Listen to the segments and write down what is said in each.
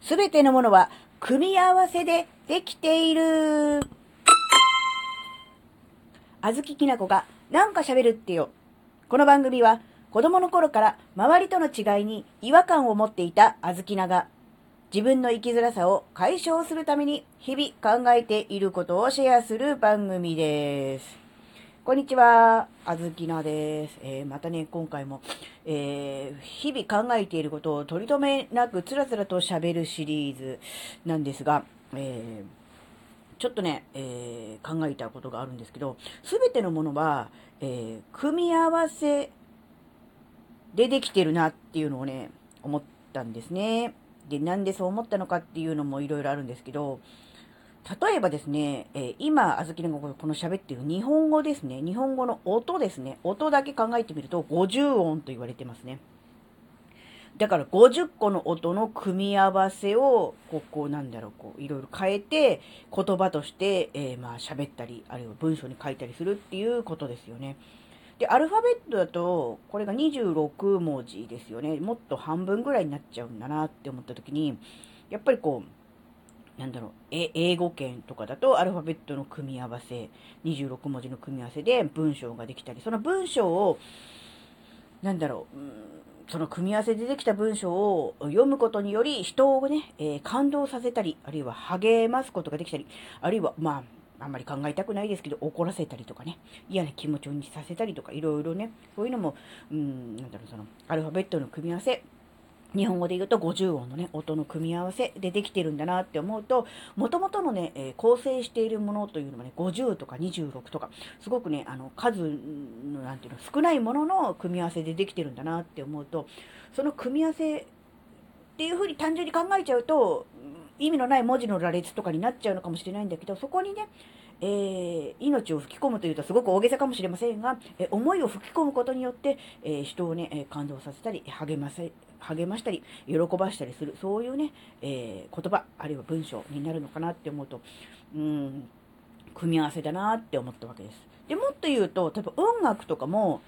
すべてのものは組み合わせでできている。あずききなこがなんか喋るってよ。この番組は子供の頃から周りとの違いに違和感を持っていたあずきなが自分の生きづらさを解消するために日々考えていることをシェアする番組です。こんにちは、あずきなです。えー、またね、今回も、えー、日々考えていることを取り留めなくつらつらと喋るシリーズなんですが、えー、ちょっとね、え考えたことがあるんですけど、すべてのものは、え組み合わせでできてるなっていうのをね、思ったんですね。で、なんでそう思ったのかっていうのもいろいろあるんですけど、例えばですね、えー、今、あずきのこの喋っている日本語ですね。日本語の音ですね。音だけ考えてみると50音と言われてますね。だから50個の音の組み合わせを、ここなんだろう、こう、いろいろ変えて、言葉として、えー、まあ喋ったり、あるいは文章に書いたりするっていうことですよね。で、アルファベットだと、これが26文字ですよね。もっと半分ぐらいになっちゃうんだなって思った時に、やっぱりこう、なんだろう、英語圏とかだとアルファベットの組み合わせ、26文字の組み合わせで文章ができたり、その文章を、なんだろう、その組み合わせでできた文章を読むことにより人をね、えー、感動させたり、あるいは励ますことができたり、あるいは、まあ、あんまり考えたくないですけど、怒らせたりとかね、嫌な気持ちにさせたりとか、いろいろね、そういうのも、うん、なんだろう、その、アルファベットの組み合わせ、日本語で言うと50音のね、音の組み合わせでできてるんだなって思うと、もともとのね、えー、構成しているものというのはね、50とか26とか、すごくね、あの、数の、なんていうの、少ないものの組み合わせでできてるんだなって思うと、その組み合わせっていうふうに単純に考えちゃうと、意味のない文字の羅列とかになっちゃうのかもしれないんだけど、そこにね、えー、命を吹き込むというとすごく大げさかもしれませんが、え思いを吹き込むことによって、え、人をね、感動させたり、励ませ、励ましたり、喜ばしたりする、そういうね、えー、言葉、あるいは文章になるのかなって思うと、うん、組み合わせだなって思ったわけです。で、もっと言うと、例えば音楽とかも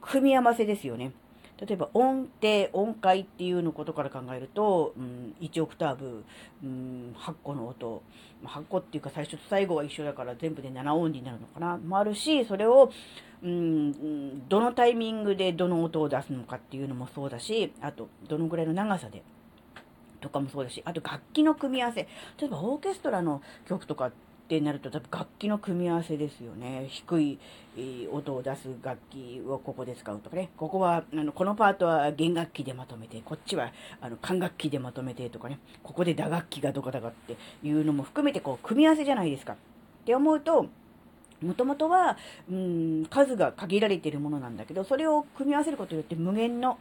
組み合わせですよね。例えば音程、音階っていうのことから考えると、うん、1オクターブ、うん、8個の音、8個っていうか最初と最後は一緒だから全部で7音になるのかな、もあるし、それを、うん、どのタイミングでどの音を出すのかっていうのもそうだし、あと、どのぐらいの長さで、とかもそうだし、あと楽器の組み合わせ。例えばオーケストラの曲とかっってなると、多分楽器の組み合わせですよね。低い音を出す楽器をここで使うとかね。ここは、あの、このパートは弦楽器でまとめて、こっちは、あの、管楽器でまとめてとかね。ここで打楽器がどこだかっていうのも含めて、こう、組み合わせじゃないですか。って思うと、もともとは、うん、数が限られているものなんだけど、それを組み合わせることによって無限の、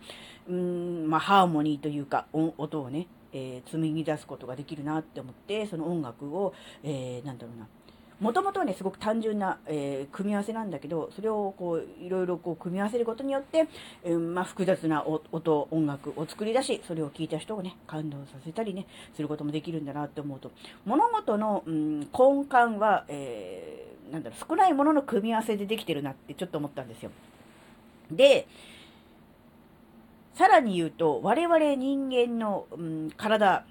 うん、まあ、ハーモニーというか、音をね、えー、紡ぎ出すことができるなって思って、その音楽を、えー、なんだろうな、もともとはね、すごく単純な、えー、組み合わせなんだけど、それをこう、いろいろこう、組み合わせることによって、えー、まあ、複雑な音、音楽を作り出し、それを聞いた人をね、感動させたりね、することもできるんだなって思うと、物事の、うん、根幹は、えー、なんだろう、少ないものの組み合わせでできてるなってちょっと思ったんですよ。で、さらに言うと、我々人間の、うん、体、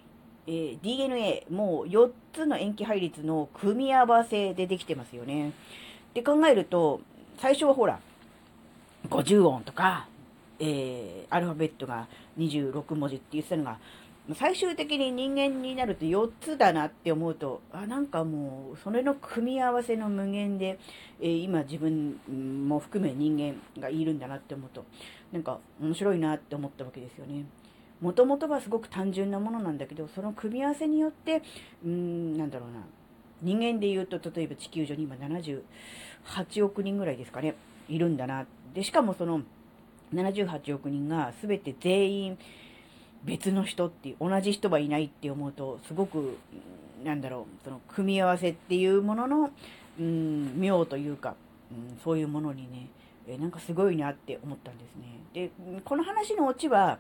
えー、DNA、もう4つの塩基配列の組み合わせでできてますよね。って考えると、最初はほら、50音とか、えー、アルファベットが26文字って言ってたのが、最終的に人間になると4つだなって思うと、あ、なんかもう、それの組み合わせの無限で、えー、今自分も含め人間がいるんだなって思うと、なんか面白いなって思ったわけですよね。もともとはすごく単純なものなんだけど、その組み合わせによって、うん、なんだろうな。人間で言うと、例えば地球上に今78億人ぐらいですかね、いるんだな。で、しかもその78億人が全て全員別の人っていう、同じ人はいないって思うと、すごく、なんだろう、その組み合わせっていうものの、うん、妙というか、うん、そういうものにね、えなんかすごいなって思ったんですね。で、この話のオチは、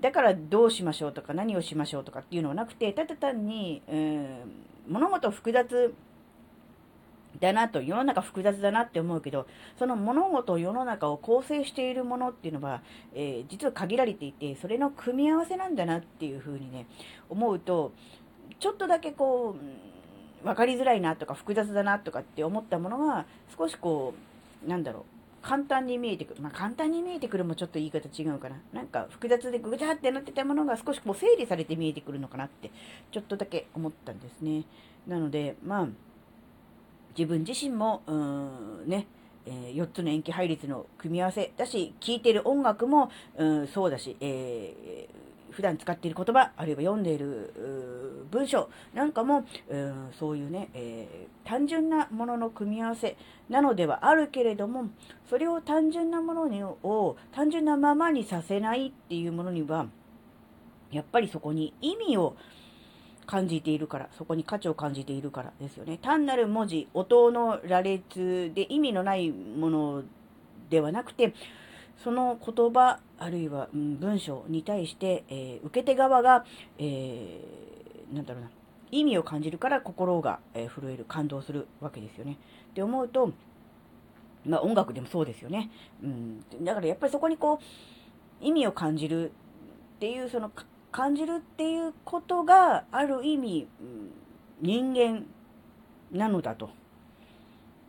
だからどうしましょうとか何をしましょうとかっていうのはなくて、ただ単に、えー、物事複雑だなと、世の中複雑だなって思うけど、その物事、世の中を構成しているものっていうのは、えー、実は限られていて、それの組み合わせなんだなっていうふうにね、思うと、ちょっとだけこう、分かりづらいなとか複雑だなとかって思ったものが、少しこう、なんだろう、簡単に見えてくる。まあ、簡単に見えてくるもちょっと言い方違うかな。なんか複雑でぐちゃってなってたものが少しこう整理されて見えてくるのかなって、ちょっとだけ思ったんですね。なので、まあ、自分自身も、うん、ね、えー、4つの塩基配列の組み合わせだし、聴いてる音楽も、うん、そうだし、えー、普段使っている言葉、あるいは読んでいる文章なんかも、うん、そういうね、えー、単純なものの組み合わせなのではあるけれども、それを単純なものにを単純なままにさせないっていうものには、やっぱりそこに意味を、感じているから、そこに価値を感じているからですよね。単なる文字、音の羅列で意味のないものではなくて、その言葉、あるいは、うん、文章に対して、えー、受け手側が、えー、なんだろうな、意味を感じるから心が、えー、震える、感動するわけですよね。って思うと、まあ音楽でもそうですよね。うん。だからやっぱりそこにこう、意味を感じるっていうその感じるっていうことがある意味、人間なのだと。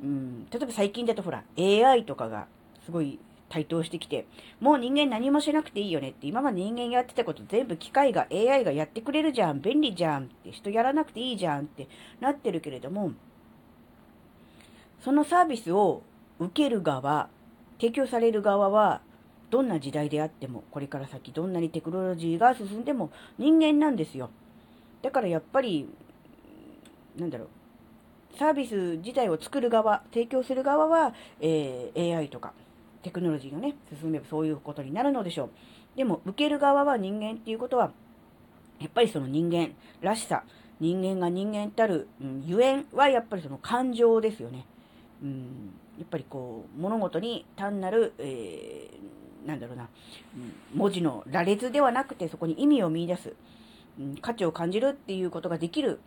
うん、例えば最近だとほら、AI とかがすごい台頭してきて、もう人間何もしなくていいよねって、今まで人間やってたこと全部機械が AI がやってくれるじゃん、便利じゃんって、人やらなくていいじゃんってなってるけれども、そのサービスを受ける側、提供される側は、どんな時代であっても、これから先どんなにテクノロジーが進んでも人間なんですよ。だからやっぱり、なんだろう、サービス自体を作る側、提供する側は、えー、AI とかテクノロジーがね、進めばそういうことになるのでしょう。でも、受ける側は人間っていうことは、やっぱりその人間らしさ、人間が人間たる、うん、ゆえんはやっぱりその感情ですよね。うん、やっぱりこう、物事に単なる、えーなんだろうな、文字の羅列ではなくてそこに意味を見出す、うん、価値を感じるっていうことができる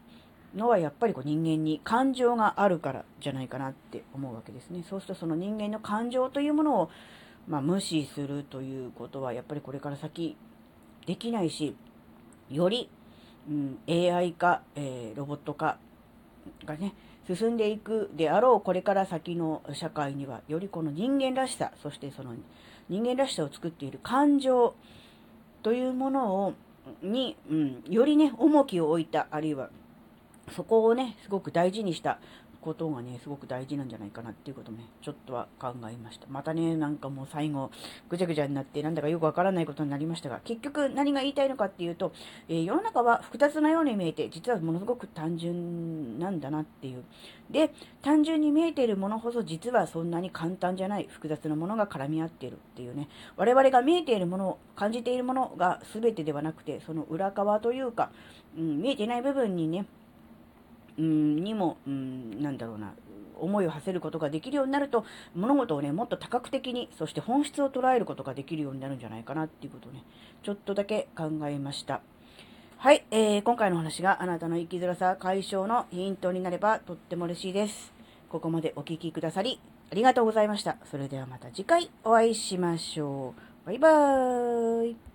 のはやっぱりこう人間に感情があるからじゃないかなって思うわけですね。そうするとその人間の感情というものを、まあ、無視するということはやっぱりこれから先できないし、より、うん、AI 化、えー、ロボット化がね、進んでいくであろうこれから先の社会にはよりこの人間らしさそしてその人間らしさを作っている感情というものをに、うん、よりね重きを置いたあるいはそこをねすごく大事にしたことがね、すごく大事なんじゃないかなっていうことね、ちょっとは考えました。またね、なんかもう最後、ぐちゃぐちゃになって、なんだかよくわからないことになりましたが、結局何が言いたいのかっていうと、えー、世の中は複雑なように見えて、実はものすごく単純なんだなっていう。で、単純に見えているものほど実はそんなに簡単じゃない、複雑なものが絡み合っているっていうね、我々が見えているもの、感じているものが全てではなくて、その裏側というか、うん、見えてない部分にね、うんにも、うん、なんだろうな、思いを馳せることができるようになると、物事をね、もっと多角的に、そして本質を捉えることができるようになるんじゃないかなっていうことをね、ちょっとだけ考えました。はい、えー、今回の話があなたの生きづらさ解消のヒントになればとっても嬉しいです。ここまでお聴きくださり、ありがとうございました。それではまた次回お会いしましょう。バイバーイ。